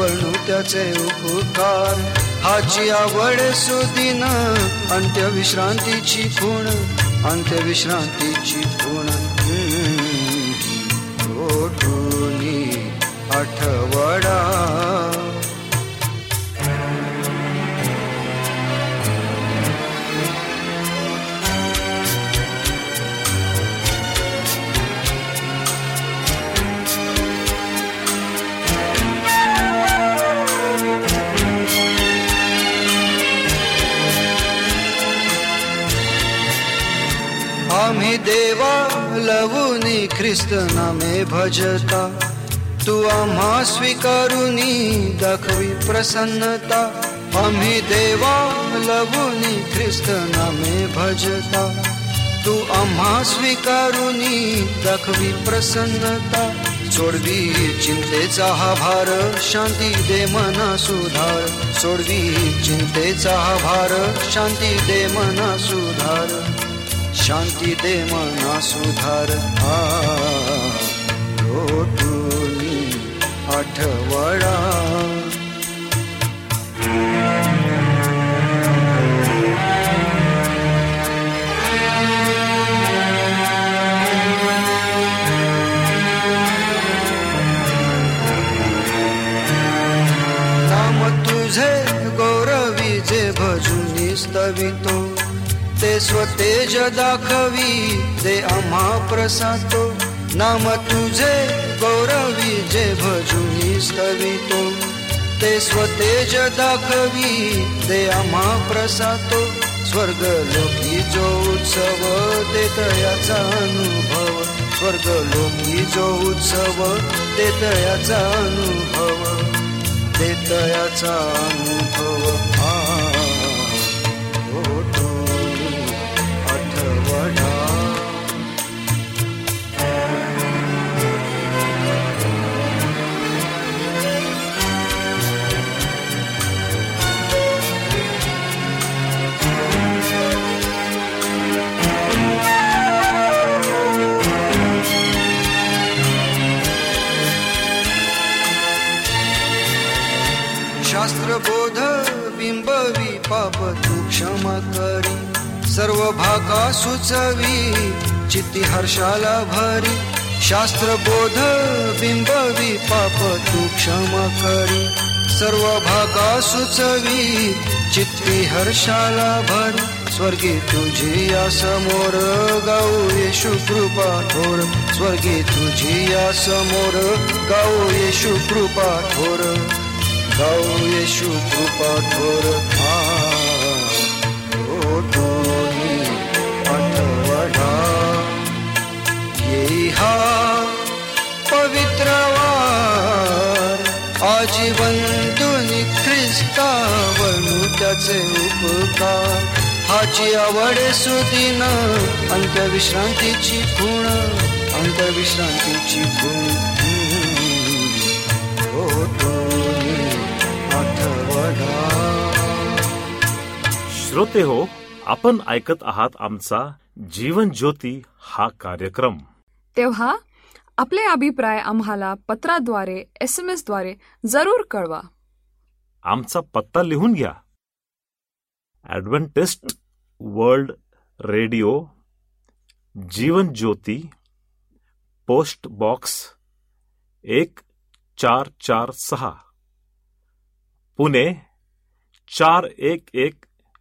वणू त्याचे उपकार. हाची आवड सुदिन अंत्यविश्रांतीची खूण अंत्यविश्रांतीची खूण. ओटूनी आठवडा आम्ही देवा लवुनी ख्रिस्त नामे भजता. तू आम्हा स्वीकारुनी दाखवी प्रसन्नता. आम्ही देवा लवुनी ख्रिस्त नामे भजता. तू आम्हा स्वीकारुनी दाखवी प्रसन्नता. सोडवी चिंतेचा हा भार शांती दे मना सुधार. सोडवी चिंतेचा हा भार शांती दे मना सुधार. शांती दे मना सुधार आ लोटूनी आठवडा नाम तुझे गौरवी जे भजुनी स्तवितो ते स्वतेज दाखवी दे आम्हा प्रसातो नाम तुझे गौरवी जे भजुनी स्तवितो ते स्वतेज दाखवी दे आम्हा प्रसातो स्वर्ग लोकी जो उत्सव ते तयाचा अनुभव. स्वर्ग लोकी जो उत्सव ते तयाचा अनुभव. ते तयाचा अनुभव. शास्त्रबोध बिंबवी पाप तू क्षमा करी. सर्व भाका सुचवी चित्ती हर्षाला भरी. शास्त्रबोध बिंबवी पाप तू क्षमा करी. सर्व भाका सुचवी चित्ती हर्षाला भरी. स्वर्गी तुझी या समोर गाऊ येशू कृपा थोर. स्वर्गी तुझी या समोर गाऊ येशू कृपा थोर. येशू कृपा थोर आ ओटोनी येई हा पवित्र वार. आजीवन तुनी ख्रिस्ता बनू त्याचे उपकार. हाची आवड सुदिन अंत्यविश्रांतीची खूण अंत्यविश्रांतीची खूण. श्रोते हो आपण ऐकत आहात आमचा जीवन ज्योती हा कार्यक्रम. तेव्हा आपले अभिप्राय आम्हाला पत्राद्वारे एस एम एसद्वारे जरूर कळवा. आमचा पत्ता लिहून घ्या. Adventist world radio Jeevan Jyoti post box एक चार चार सहा. पुणे चार एक एक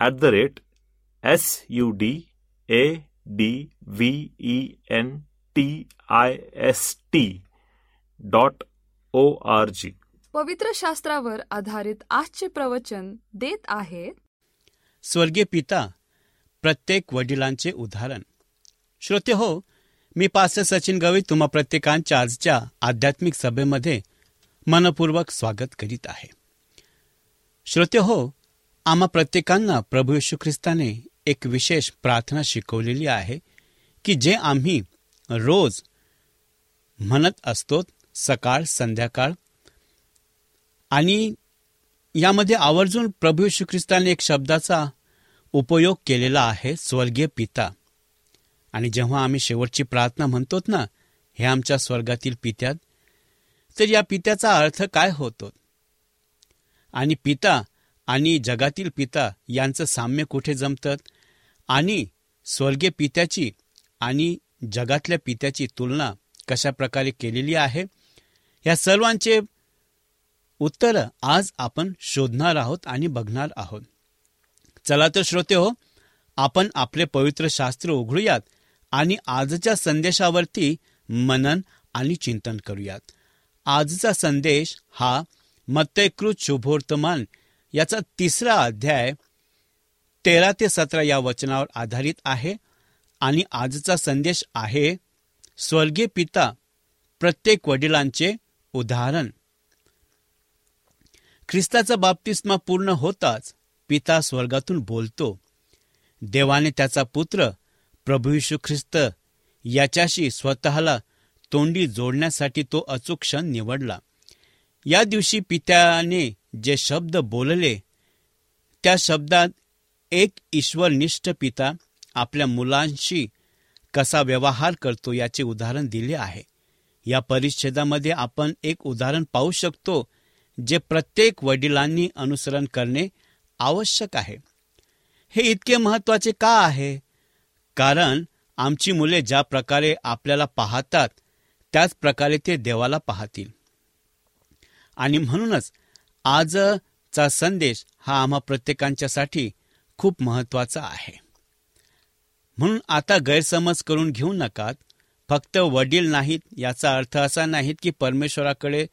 at the rate S U D A D V E N T I S T dot O R G पवित्र शास्त्रावर आधारित आजचे प्रवचन देत आहेत स्वर्गीय पिता प्रत्येक वडिलांचे उदाहरण. श्रोते हो मी पास्टर सचिन गवई तुम्हा प्रत्येकांच्या आजच्या आध्यात्मिक सभेमध्ये मनपूर्वक स्वागत करीत आहे. श्रोते हो आम्हा प्रत्येकांना प्रभू येशू ख्रिस्ताने एक विशेष प्रार्थना शिकवलेली आहे की जे आम्ही रोज म्हणत असतो सकाळ संध्याकाळ आणि यामध्ये आवर्जून प्रभू येशू ख्रिस्ताने एक शब्दाचा उपयोग केलेला आहे स्वर्गीय पिता. आणि जेव्हा आम्ही शेवटची प्रार्थना म्हणतो ना हे आमच्या स्वर्गातील पित्यात तर या पित्याचा अर्थ काय होतो? आणि पिता आणि जगातील पिता यांचं साम्य कुठे जमतं? आणि स्वर्गीय पित्याची आणि जगातल्या पित्याची तुलना कशा प्रकारे केलेली आहे? या सर्वांचे उत्तर आज आपण शोधणार आहोत आणि बघणार आहोत. चला तर श्रोते हो आपण आपले पवित्र शास्त्र उघडूयात आणि आजच्या संदेशावरती मनन आणि चिंतन करूयात. आजचा संदेश हा मत्तयकृत शुभोर्तमान याचा तिसरा अध्याय तेरा ते सतरा या वचनावर आधारित आहे आणि आजचा संदेश आहे स्वर्गीय पिता प्रत्येक वडिलांचे उदाहरण. ख्रिस्ताचा बाप्तिस्मा पूर्ण होताच पिता स्वर्गातून बोलतो देवाने त्याचा पुत्र प्रभू यशू ख्रिस्त याच्याशी स्वतःला तोंडी जोडण्यासाठी तो अचूक क्षण निवडला. या दिवशी पित्याने जे शब्द बोलले त्या शब्दात एक ईश्वरनिष्ठ पिता आपल्या मुलांशी कसा व्यवहार करतो याचे उदाहरण दिले आहे. या परिच्छेदामध्ये आपण एक उदाहरण पाहू शकतो जे प्रत्येक वडिलांनी अनुसरण करणे आवश्यक आहे. हे इतके महत्त्वाचे का आहे? कारण आमची मुले ज्या प्रकारे आपल्याला पाहतात त्याच प्रकारे ते देवाला पाहतील. आणि म्हणूनच आजचा संदेश हा आम्हा प्रत्येकांच्यासाठी खूप महत्त्वाचा आहे. म्हणून आता गैरसमज करून घेऊ नकात. फक्त वडील नाहीत याचा अर्थ असा नाहीत की परमेश्वराकडे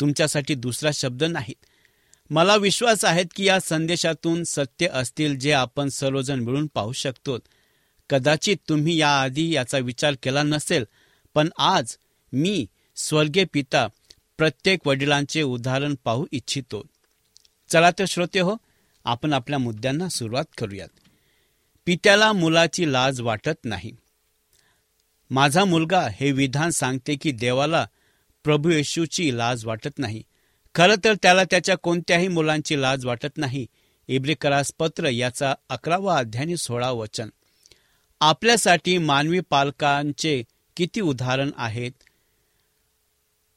तुमच्यासाठी दुसरा शब्द नाहीत. मला विश्वास आहे की या संदेशातून सत्य असतील जे आपण सर्वजण मिळून पाहू शकतो कदाचित तुम्ही याआधी याचा विचार केला नसेल पण आज मी स्वर्गीय पिता प्रत्येक वडिलांचे उदाहरण पाहू इच्छितो. चला तर श्रोते हो आपण आपल्या मुद्द्यांना सुरुवात करूयात. पित्याला मुलाची लाज वाटत नाही. माझा मुलगा हे विधान सांगते की देवाला प्रभू येशूची लाज वाटत नाही. खरं तर त्याला त्याच्या कोणत्याही मुलांची लाज वाटत नाही. इब्रिकरास पत्र याचा अकरावा अध्यानी सोळा वचन. आपल्यासाठी मानवी पालकांचे किती उदाहरण आहेत?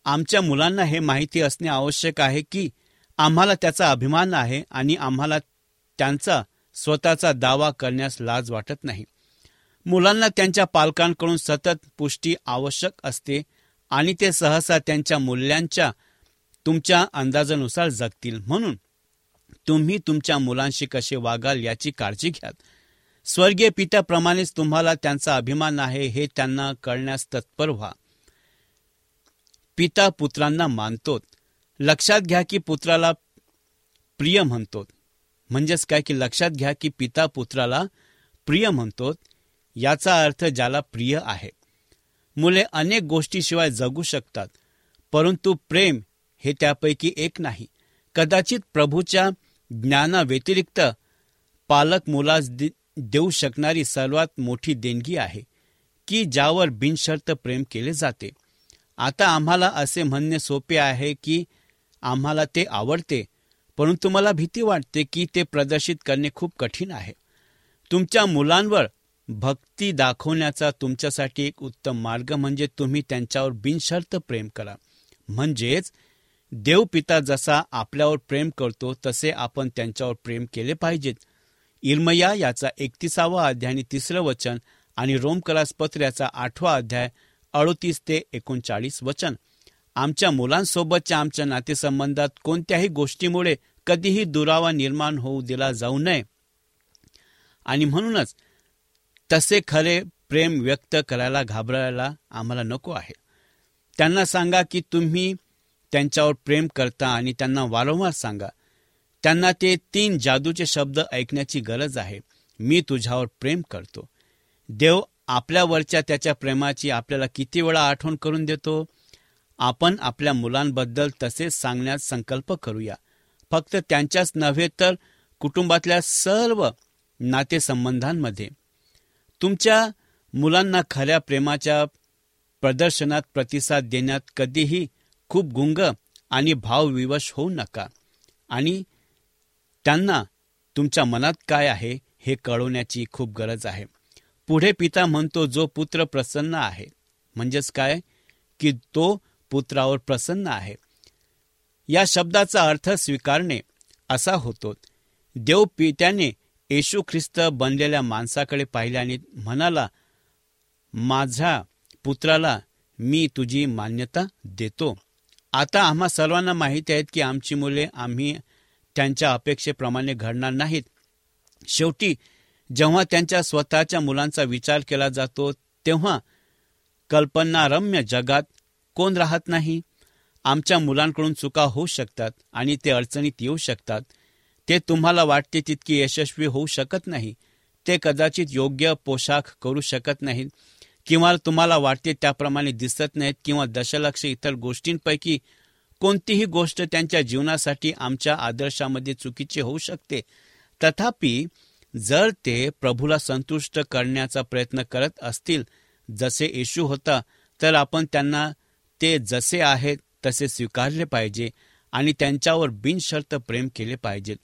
आमच्या मुलांना हे माहिती असणे आवश्यक आहे की आम्हाला त्याचा अभिमान आहे आणि आम्हाला त्यांचा स्वतःचा दावा करण्यास लाज वाटत नाही. मुलांना त्यांच्या पालकांकडून सतत पुष्टी आवश्यक असते आणि ते सहसा त्यांच्या मूल्यांच्या तुमच्या अंदाजानुसार जगतील. म्हणून तुम्ही तुमच्या मुलांशी कसे वागाल याची काळजी घ्याल. स्वर्गीय पित्याप्रमाणेच तुम्हाला त्यांचा अभिमान आहे हे त्यांना कळण्यास तत्पर व्हा. पिता पुत्रांना मानतो लक्षात घ्या की पुत्राला प्रिय म्हणतो म्हणजेच काय की लक्षात घ्या की पिता पुत्राला प्रिय म्हणतो याचा अर्थ ज्याला प्रिय आहे. मुले अनेक गोष्टीशिवाय जगू शकतात परंतु प्रेम हे त्यापैकी एक नाही. कदाचित प्रभूच्या ज्ञानाव्यतिरिक्त पालक मुलास देऊ शकणारी सर्वात मोठी देणगी आहे की ज्यावर बिनशर्त प्रेम केले जाते. आता आम्हाला असे म्हणणे सोपे आहे की आम्हाला ते आवडते परंतु मला भीती वाटते की ते प्रदर्शित करणे खूप कठीण आहे. तुमच्या मुलांवर भक्ती दाखवण्याचा तुमच्यासाठी एक उत्तम मार्ग म्हणजे तुम्ही त्यांच्यावर बिनशर्त प्रेम करा. म्हणजेच देव पिता जसा आपल्यावर प्रेम करतो तसे आपण त्यांच्यावर प्रेम केले पाहिजेत. इर्मया याचा एकतीसावा अध्याय आणि तिसरं वचन आणि रोमकलास पत्र याचा आठवा अध्याय अडोतीस ते एकोणचाळीस वचन. आमच्या मुलांसोबतच्या आमच्या नातेसंबंधात कोणत्याही गोष्टीमुळे कधीही दुरावा निर्माण होऊ दिला जाऊ नये. आणि म्हणूनच तसे खरे प्रेम व्यक्त करायला घाबरायला आम्हाला नको आहे. त्यांना सांगा की तुम्ही त्यांच्यावर प्रेम करता आणि त्यांना वारंवार सांगा. त्यांना ते तीन जादूचे शब्द ऐकण्याची गरज आहे. मी तुझ्यावर प्रेम करतो. देव आपल्यावरच्या त्याच्या प्रेमाची आपल्याला किती वेळा आठवण करून देतो? आपण आपल्या मुलांबद्दल तसेच सांगण्यास संकल्प करूया. फक्त त्यांच्याच नव्हे तर कुटुंबातल्या सर्व नातेसंबंधांमध्ये. तुमच्या मुलांना खऱ्या प्रेमाच्या प्रदर्शनात प्रतिसाद देण्यात कधीही खूप गुंग आणि भावविवश होऊ नका. आणि त्यांना तुमच्या मनात काय आहे हे कळवण्याची खूप गरज आहे. पुढे पिता म्हणतो जो पुत्र प्रसन्न आहे. म्हणजेच काय? की तो पुत्रावर प्रसन्न आहे. या शब्दाचा अर्थ स्वीकारणे असा होतो. देव पित्याने येशू ख्रिस्त बनलेल्या माणसाकडे पाहिले आणि म्हणाला माझ्या पुत्राला मी तुझी मान्यता देतो. आता आम्हा सर्वांना माहिती आहेत की आमची मुले आम्ही त्यांच्या अपेक्षेप्रमाणे घडणार नाहीत. शेवटी जेव्हा त्यांच्या स्वतःच्या मुलांचा विचार केला जातो तेव्हा कल्पनारम्य जगात कोण राहत नाही? आमच्या मुलांकडून चुका होऊ शकतात आणि ते अडचणीत येऊ शकतात. ते तुम्हाला वाटते तितकी यशस्वी होऊ शकत नाही. ते कदाचित योग्य पोशाख करू शकत नाहीत. किंवा तुम्हाला वाटते त्याप्रमाणे दिसत नाहीत किंवा दशलक्ष इतर गोष्टींपैकी कोणतीही गोष्ट त्यांच्या जीवनासाठी आमच्या आदर्शामध्ये चुकीची होऊ शकते. तथापि जर ते प्रभूला संतुष्ट करण्याचा प्रयत्न करत असतील जसे येशू होता तर आपण त्यांना ते जसे आहेत तसे स्वीकारले पाहिजे आणि त्यांच्यावर बिनशर्त प्रेम केले पाहिजे.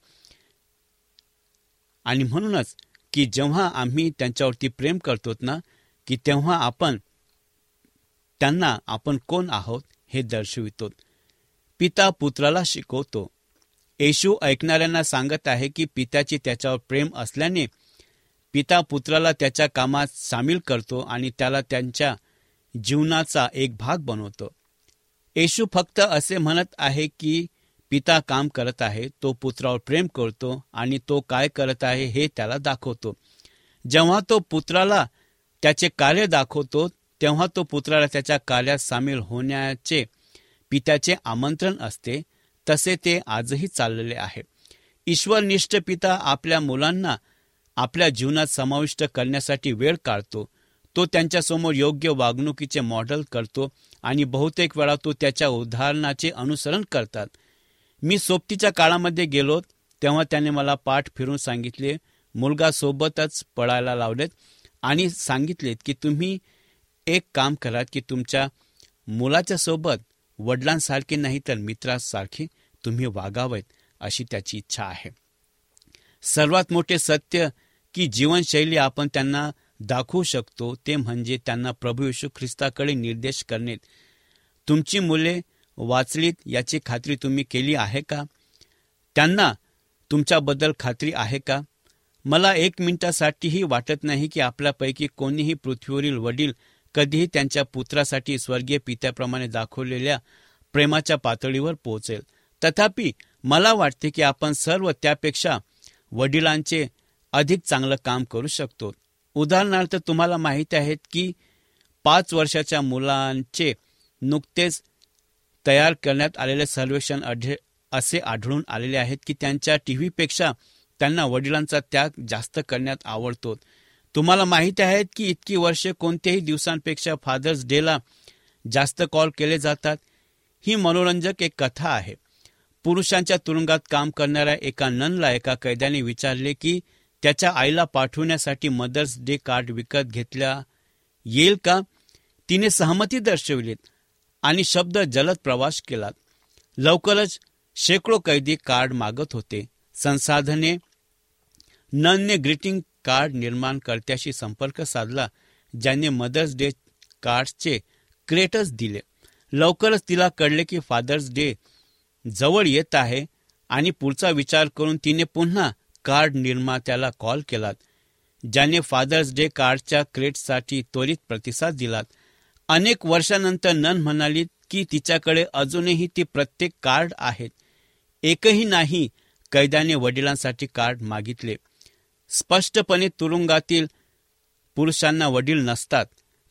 आणि म्हणूनच की जेव्हा आम्ही त्यांच्यावरती प्रेम करतो ना की तेव्हा आपण त्यांना आपण कोण आहोत हे दर्शवितो. पिता पुत्राला शिकवतो. येशू ऐकणाऱ्यांना सांगत आहे की पित्याची त्याच्यावर प्रेम असल्याने पिता पुत्राला त्याच्या कामात सामील करतो आणि त्याला त्यांच्या जीवनाचा एक भाग बनवतो. येशू फक्त असे म्हणत आहे की पिता काम करत आहे तो पुत्रावर प्रेम करतो आणि तो काय करत आहे हे त्याला दाखवतो. जेव्हा तो पुत्राला त्याचे कार्य दाखवतो तेव्हा तो पुत्राला त्याच्या कार्यात सामील होण्याचे पित्याचे आमंत्रण असते. तसे ते आजही चाललेले आहे. ईश्वरनिष्ठ पिता आपल्या मुलांना आपल्या जीवनात समाविष्ट करण्यासाठी वेळ काढतो. तो त्यांच्यासमोर योग्य वागणुकीचे मॉडेल करतो आणि बहुतेक वेळा तो त्याच्या उदाहरणाचे अनुसरण करतात. मी सोबतीच्या काळामध्ये गेलो तेव्हा त्याने मला पाठ फिरून सांगितले मुलगा सोबतच पळायला लावलेत आणि सांगितलेत की तुम्ही एक काम करा की तुमच्या मुलाच्या सोबत वडिलांसारखे नाही तर मित्रासारखे तुम्ही वागावेत अशी त्याची इच्छा आहे. सर्वात मोठे सत्य की जीवनशैली आपण त्यांना दाखवू शकतो ते म्हणजे त्यांना प्रभू येशू ख्रिस्ताकडे निर्देश करणे. तुमची मुले वाचलीत याची खात्री तुम्ही केली आहे का? त्यांना तुमच्याबद्दल खात्री आहे का? मला एक मिनिटासाठीही वाटत नाही की आपल्यापैकी कोणीही पृथ्वीवरील वडील कधीही त्यांच्या पुत्रासाठी स्वर्गीय पित्याप्रमाणे दाखवलेल्या प्रेमाच्या पातळीवर पोहोचेल. तथापि मला वाटते की आपण सर्व त्यापेक्षा वडिलांचे अधिक चांगलं काम करू शकतो. उदाहरणार्थ तुम्हाला माहिती आहे की पाच वर्षाच्या मुलांचे नुकतेच तयार करण्यात आलेले सर्वेक्षण असे आढळून आलेले आहेत की त्यांच्या टीव्हीपेक्षा त्यांना वडिलांचा त्याग जास्त करण्यात आवडतो. तुम्हाला माहिती आहे की इतकी वर्षे कोणत्याही दिवसांपेक्षा फादर्स डेला जास्त कॉल केले जातात? ही मनोरंजक एक कथा आहे. पुरुषांच्या तुरुंगात काम करणाऱ्या एका ननला एका कैद्याने विचारले की त्याच्या आईला पाठवण्यासाठी मदर्स डे कार्ड विकत घेतल्या येईल का? तिने सहमती दर्शविलीत आणि शब्द जलद प्रवास केला लवकरच शेकडो कैदी कार्ड मागत होते. संसाधने ननने ग्रीटिंग कार्ड निर्माणकर्त्याशी संपर्क साधला ज्याने मदर्स डे कार्डचे क्रेटच दिले. लवकरच तिला कळले की फादर्स डे जवळ येत आहे आणि पुढचा विचार करून तिने पुन्हा कार्ड निर्मात्याला कॉल केला ज्याने फादर्स डे कार्डच्या क्रेटसाठी त्वरित प्रतिसाद दिलात. अनेक वर्षानंतर नन म्हणाली की तिच्याकडे अजूनही ती प्रत्येक कार्ड आहेत. एकही नाही कैद्याने वडिलांसाठी कार्ड मागितले. स्पष्टपणे तुरुंगातील पुरुषांना वडील नसतात.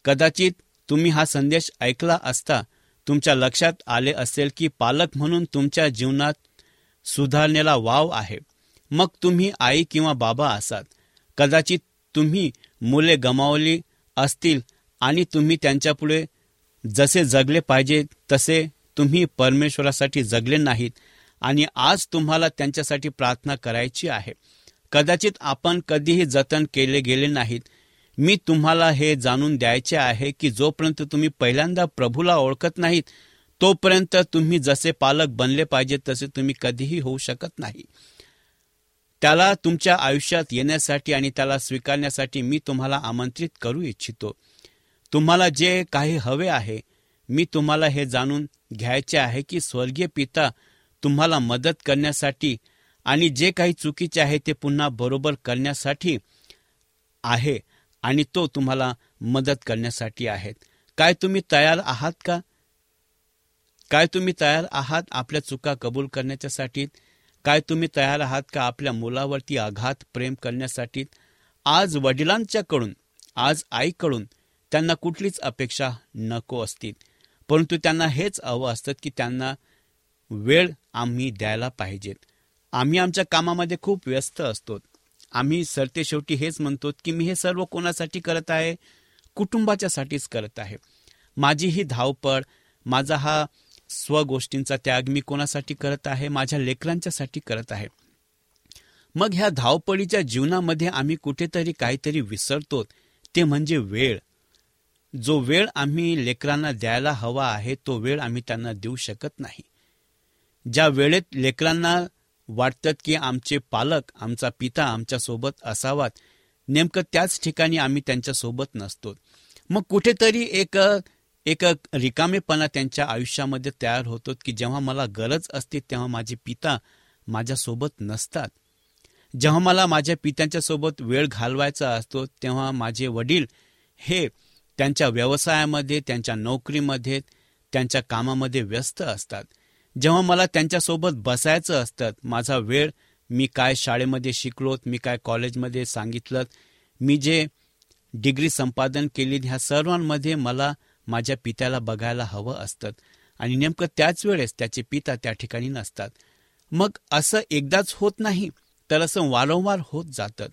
कदाचित तुम्ही हा संदेश ऐकला असता तुमच्या लक्षात आले असेल की पालक म्हणून तुमच्या जीवनात सुधारणेला वाव आहे. मग तुम्ही आई किंवा बाबा असाल. कदाचित तुम्ही मुले गमावली असतील आणि तुम्ही त्यांच्यापुढे जसे जगले पाहिजे तसे तुम्ही परमेश्वरासाठी जगले नाहीत आणि आज तुम्हाला त्यांच्यासाठी प्रार्थना करायची आहे. कदाचित आपण कधीही जतन केले गेले नाहीत. मी तुम्हाला हे जाणून द्यायचे आहे की जोपर्यंत तुम्ही पहिल्यांदा प्रभूला ओळखत नाहीत तोपर्यंत तुम्ही जसे पालक बनले पाहिजे तसे तुम्ही कधीही होऊ शकत नाही. त्याला तुमच्या आयुष्यात येण्यासाठी आणि त्याला स्वीकारण्यासाठी मी तुम्हाला आमंत्रित करू इच्छितो. तुम्हाला जे काही हवे आहे मी तुम्हाला हे जाणून घ्यायचे आहे की स्वर्गीय पिता तुम्हाला मदत करण्यासाठी आणि जे काही चुकीचे आहे ते पुन्हा बरोबर करण्यासाठी आहे आणि तो तुम्हाला मदत करण्यासाठी आहेत काय तुम्ही तयार आहात का? काय तुम्ही तयार आहात आपल्या चुका कबूल करण्याच्यासाठी? काय तुम्ही तयार आहात का आपल्या मुलावरती आघात प्रेम करण्यासाठी? आज वडिलांच्याकडून आज आईकडून त्यांना कुठलीच अपेक्षा नको असतील. परंतु त्यांना हेच हवं असतं की त्यांना वेळ आम्ही द्यायला पाहिजेत. आम्ही आमच्या कामामध्ये खूप व्यस्त असतो. आम्ही सरते शेवटी हेच म्हणतो की मी हे सर्व कोणासाठी करत आहे? कुटुंबाच्यासाठीच करत आहे. माझी ही धावपळ माझा हा स्वगोष्टींचा त्याग मी कोणासाठी करत आहे? माझ्या लेकरांच्यासाठी करत आहे. मग ह्या धावपळीच्या जीवनामध्ये आम्ही कुठेतरी काहीतरी विसरतो. ते म्हणजे वेळ. जो वेळ आम्ही लेकरांना द्यायला हवा आहे तो वेळ आम्ही त्यांना देऊ शकत नाही. ज्या वेळेत लेकरांना वाटतात की आमचे पालक आमचा पिता आमच्यासोबत असावात. नेमकं त्याच ठिकाणी आम्ही त्यांच्यासोबत नसतो. मग कुठेतरी एक एक रिकामेपणा त्यांच्या आयुष्यामध्ये तयार होतो की जेव्हा मला गरज असते तेव्हा माझे पिता माझ्यासोबत नसतात. जेव्हा मला माझ्या पित्यांच्या सोबत वेळ घालवायचा असतो तेव्हा माझे वडील हे त्यांच्या व्यवसायामध्ये त्यांच्या नोकरीमध्ये त्यांच्या कामामध्ये व्यस्त असतात. जेव्हा मला त्यांच्यासोबत बसायचं असतं माझा वेळ मी काय शाळेमध्ये शिकलोत मी काय कॉलेजमध्ये सांगितलं मी जे डिग्री संपादन केली ह्या सर्वांमध्ये मला माझ्या पित्याला बघायला हवं असतं. आणि नेमकं त्याच वेळेस त्याचे पिता त्या ठिकाणी नसतात. मग असं एकदाच होत नाही तर असं वारंवार होत जातं.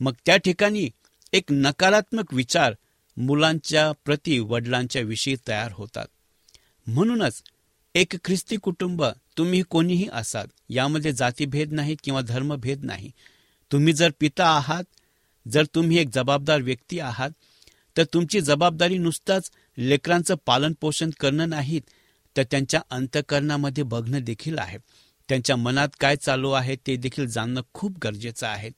मग त्या ठिकाणी एक नकारात्मक विचार मुलांच्या प्रति वडिलांच्या विषयी तयार होतात. म्हणूनच एक ख्रिस्ती कुटुंब तुम्ही कोणीही असाल यामध्ये जातीभेद नाही किंवा धर्मभेद नाही. तुम्ही जर पिता आहात जर तुम्ही एक जबाबदार व्यक्ती आहात तर तुमची जबाबदारी नुसताच लेकरांचं पालन पोषण करणं नाहीत तर त्यांच्या अंतकरणामध्ये बघणं देखील आहे. त्यांच्या मनात काय चालू आहे ते देखील जाणणं खूप गरजेचं आहे.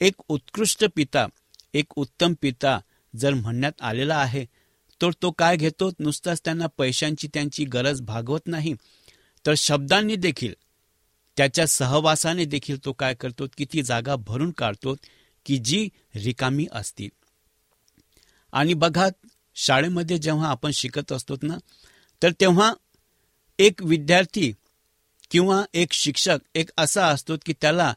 एक उत्कृष्ट पिता एक उत्तम पिता जर म्हणण्यात आलेला आहे तर तो काय घेतो? नुसताच त्यांना पैशांची त्यांची गरज भागवत नाही. तर शब्दांनी देखील त्याच्या सहवासाने देखील तो काय करतो? की ती जागा भरून काढतो? की जी रिकामी असतील. आणि बघा शाळेमध्ये जेव्हा आपण शिकत असतो ना तर तेव्हा एक विद्यार्थी किंवा एक शिक्षक एक असा असतो की त्याला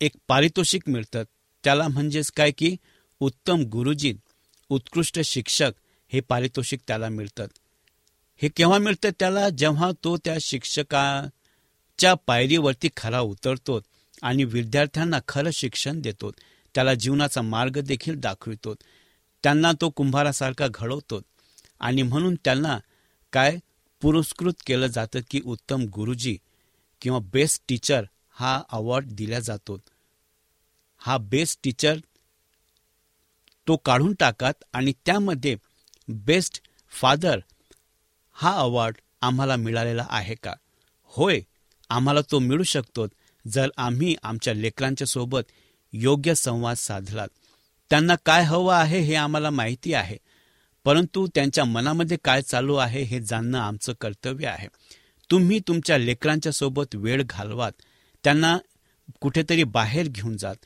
एक पारितोषिक मिळतं. त्याला म्हणजेच काय की उत्तम गुरुजी. उत्कृष्ट शिक्षक हे पारितोषिक त्याला मिळतात. हे केव्हा मिळतं त्याला? जेव्हा तो त्या शिक्षकाच्या पायरीवरती खरा उतरतो आणि विद्यार्थ्यांना खरं शिक्षण देतो त्याला जीवनाचा मार्ग देखील दाखवितो. त्यांना तो कुंभारासारखा घडवतो आणि म्हणून त्यांना काय पुरस्कृत केलं जातं की उत्तम गुरुजी किंवा बेस्ट टीचर हा अवॉर्ड दिला जातो. हा बेस्ट टीचर तो काढून टाकात आणि त्यामध्ये बेस्ट फादर हा अवॉर्ड आम्हाला मिळालेला आहे का? होय आम्हाला तो मिळू शकतो जर आम्ही आमच्या लेकरांच्या सोबत योग्य संवाद साधलात. त्यांना काय हवं आहे हे आम्हाला माहिती आहे परंतु त्यांच्या मनामध्ये काय चालू आहे हे जाणणं आमचं कर्तव्य आहे. तुम्ही तुमच्या लेकरांच्या सोबत वेळ घालवात त्यांना कुठेतरी बाहेर घेऊन जात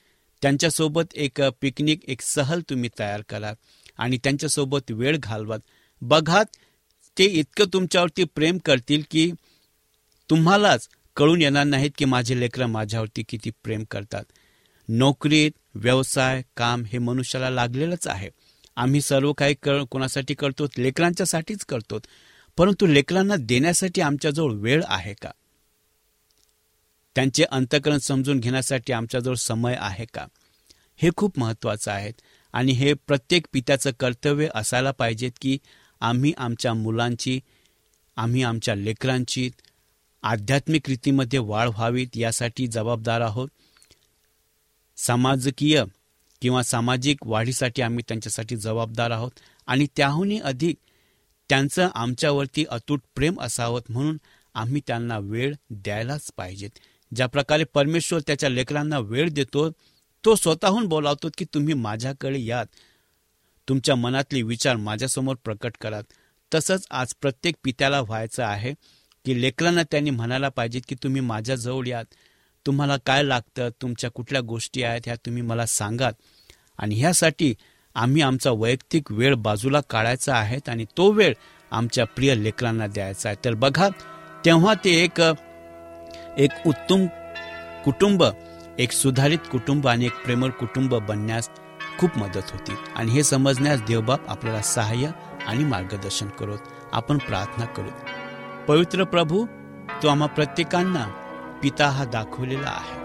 त्यांच्यासोबत एक पिकनिक एक सहल तुम्ही तयार करा आणि त्यांच्यासोबत वेळ घालवात बघा ते इतकं तुमच्यावरती प्रेम करतील की तुम्हालाच कळून येणार नाहीत की माझे लेकरं माझ्यावरती किती प्रेम करतात. नोकरीत व्यवसाय काम हे मनुष्याला लागलेलंच आहे. आम्ही सर्व काही कर कोणासाठी करतो लेकरांच्यासाठीच करतो परंतु लेकरांना देण्यासाठी आमच्याजवळ वेळ आहे का? त्यांचे अंतकरण समजून घेण्यासाठी आमच्याजवळ समय आहे का? हे खूप महत्वाचं आहे आणि हे प्रत्येक पित्याचं कर्तव्य असायला पाहिजेत की आम्ही आमच्या मुलांची आम्ही आमच्या लेकरांची आध्यात्मिक रीतीमध्ये वाढ व्हावीत यासाठी जबाबदार आहोत. समाजकीय किंवा सामाजिक वाढीसाठी आम्ही त्यांच्यासाठी जबाबदार आहोत आणि त्याहूनही अधिक त्यांचं आमच्यावरती अतूट प्रेम असावं म्हणून आम्ही त्यांना वेळ द्यायलाच पाहिजेत. ज्या प्रकारे परमेश्वर त्याच्या लेकरांना वेळ देतो तो स्वतःहून बोलावतो की तुम्ही माझ्याकडे यात. तुमच्या मनातले विचार माझ्यासमोर प्रकट करात. तसंच आज प्रत्येक पित्याला व्हायचं आहे की लेकरांना त्यांनी म्हणायला पाहिजे की तुम्ही माझ्याजवळ यात. तुम्हाला काय लागतं? तुमच्या कुठल्या गोष्टी आहेत? ह्या तुम्ही मला सांगात. आणि ह्यासाठी आम्ही आमचा वैयक्तिक वेळ बाजूला काढायचा आहे आणि तो वेळ आमच्या प्रिय लेकरांना द्यायचा आहे. तर बघा तेव्हा ते एक एक उत्तम कुटुंब एक सुधारित कुटुंब आणि एक प्रेमळ कुटुंब बनण्यास खूप मदत होती. आणि हे समजण्यास देवबाप आपल्याला सहाय्य आणि मार्गदर्शन करोत. आपण प्रार्थना करू. पवित्र प्रभू तो आम्हा प्रत्येकांना पिता हा दाखवलेला आहे.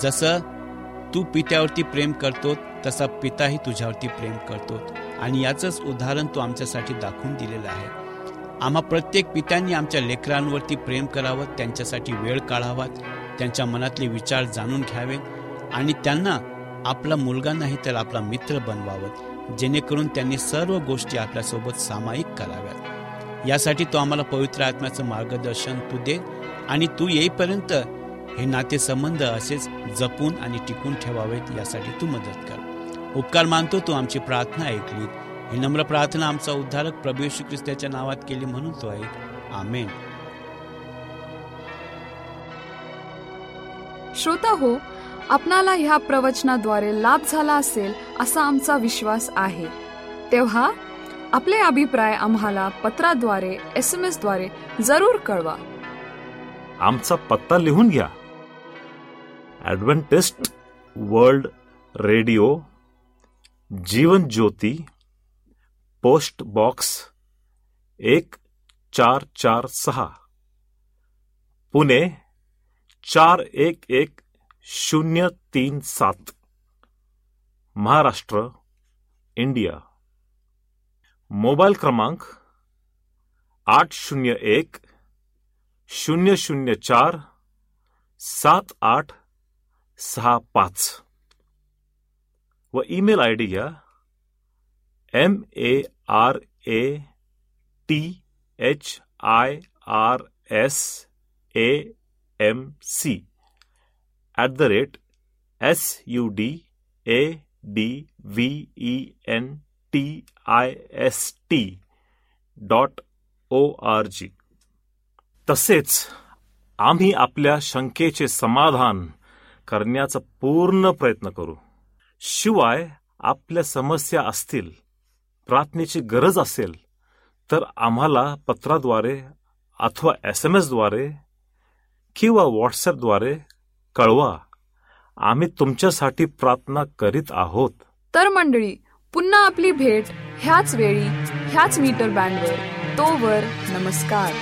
जसं तू पित्यावरती प्रेम करतो तसा पिताही तुझ्यावरती प्रेम करतो आणि याचंच उदाहरण तू आमच्यासाठी दाखवून दिलेलं आहे. आम्हा प्रत्येक पित्यांनी आमच्या लेकरांवरती प्रेम करावं त्यांच्यासाठी वेळ काढावा त्यांच्या मनातले विचार जाणून घ्यावेत आणि त्यांना आपला मुलगा नाही तर आपला मित्र बनवावं जेणेकरून त्यांनी सर्व गोष्टी आपल्यासोबत सामायिक कराव्यात. यासाठी तो आम्हाला पवित्र आत्म्याचं मार्गदर्शन तू दे आणि तू येईपर्यंत हे नातेसंबंध असेच जपून आणि टिकून ठेवावेत यासाठी तू मदत कर. उपकार मानतो तू आमची प्रार्थना ऐकली ही नम्र प्रार्थना आमचा उद्धारक प्रभू येशू ख्रिस्ताच्या नावात केली म्हणून तो ऐक आमेन. श्रोता हो आपणाला ह्या प्रवचनाद्वारे लाभ झाला असेल असा आमचा विश्वास आहे. तेव्हा आपले अभिप्राय आम्हाला पत्राद्वारे एस एम एसद्वारे जरूर कळवा. आमचा पत्ता लिहून घ्या. Adventist world radio Jeevan Jyoti post box एक चार चार सहा। पुणे चार एक एक शून्य तीन सात। महाराष्ट्र, इंडिया। मोबाईल क्रमांक आठ शून्य एक शून्य शून्य चार सात आठ सहा पाच। व ईमेल आय डी घ्या M A R A T H I R S A M C at the rate S U D A D V E N T I S T dot O R G तसेच आम्ही आपल्या शंकेचे समाधान करण्याचा पूर्ण प्रयत्न करू. शिवाय आपल्या समस्या असतील प्रार्थनेची गरज असेल तर आम्हाला पत्राद्वारे अथवा एस एम एसद्वारे किंवा व्हॉट्सअपद्वारे कळवा. आम्ही तुमच्यासाठी प्रार्थना करीत आहोत. तर मंडळी पुन्हा आपली भेट ह्याच वेळी ह्याच मीटर बँडवर तोवर नमस्कार.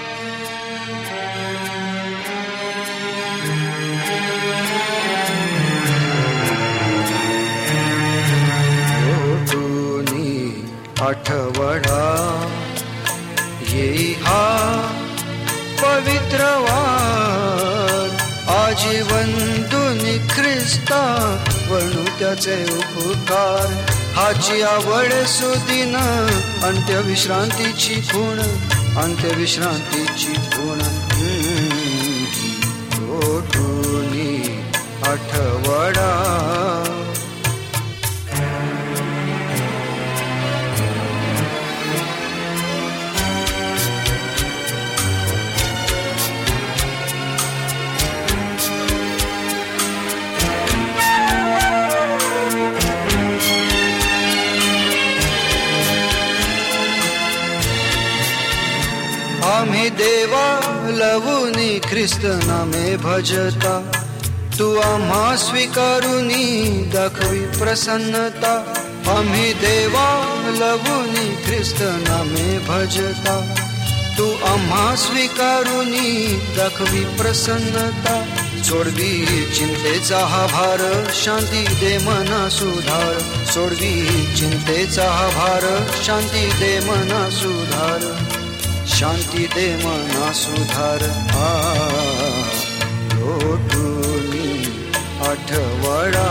आठवडा. येई हा पवित्र आजीवन दुनी ख्रिस्ता वर्णू त्याचे उपकार. हाची आवड सुदिन अंत्यविश्रांतीची खूण अंत्यविश्रांतीची खूण. आठवडा. ख्रिस्त नामे भजता। तू आम्हा स्वीकारुनी दाखवी प्रसन्नता। आम्ही देवा लवुनी ख्रिस्त नामे भजता। तू आम्हा स्वीकारुनी दाखवी प्रसन्नता। सोडवी चिंतेचा हा भार शांती दे मना सुधार। सोडवी चिंतेचा हा भार शांती दे मना सुधार। शांती दे मना सुधार आ लोटुनी आठवडा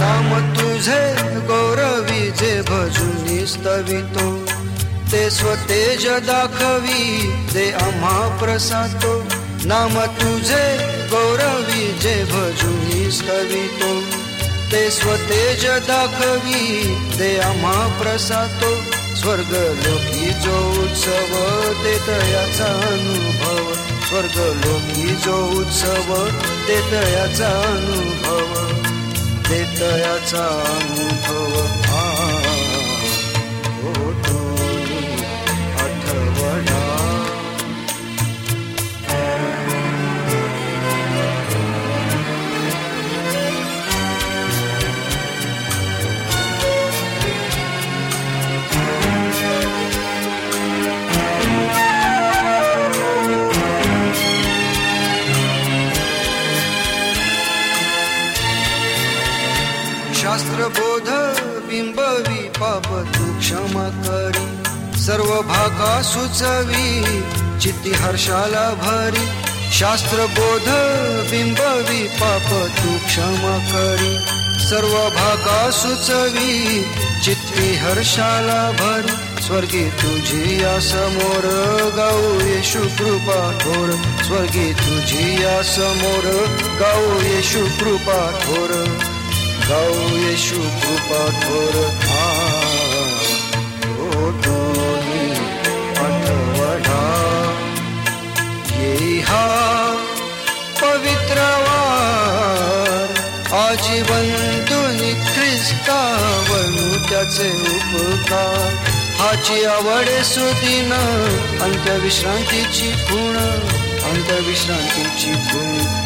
नाम तुझे गौरवी जे भजुनी स्तवितो ते स्वतेज दाखवी दे आम्हा प्रसातो नाम तुझे गौरवी जे भजुनी स्तवितो ते स्वतेज दाखवी दे आम्हा प्रसातो स्वर्ग लोकी जो उत्सव ते तयाचा अनुभव. स्वर्ग लोकी जो उत्सव ते तयाचा अनुभव. ते तयाचा अनुभव. चित्ती हर्षाला भरी शास्त्रबोध बिंबवी पाप तू क्षमा करी. सर्व भागा सुचवी चित्ती हर्षाला भरी. स्वर्गी तुझी या समोर गाऊ येशु कृपा थोर. स्वर्गी तुझी या समोर गाऊ येशु कृपा थोर. गाऊ येशु कृपा थोर. आ हा पवित्र वार. आजीवन तुनी ख्रिस्ता त्याचे उपकार. हाची आवड सुदिन अंत्यविश्रांतीची खूण. अंत्यविश्रांतीची खूण.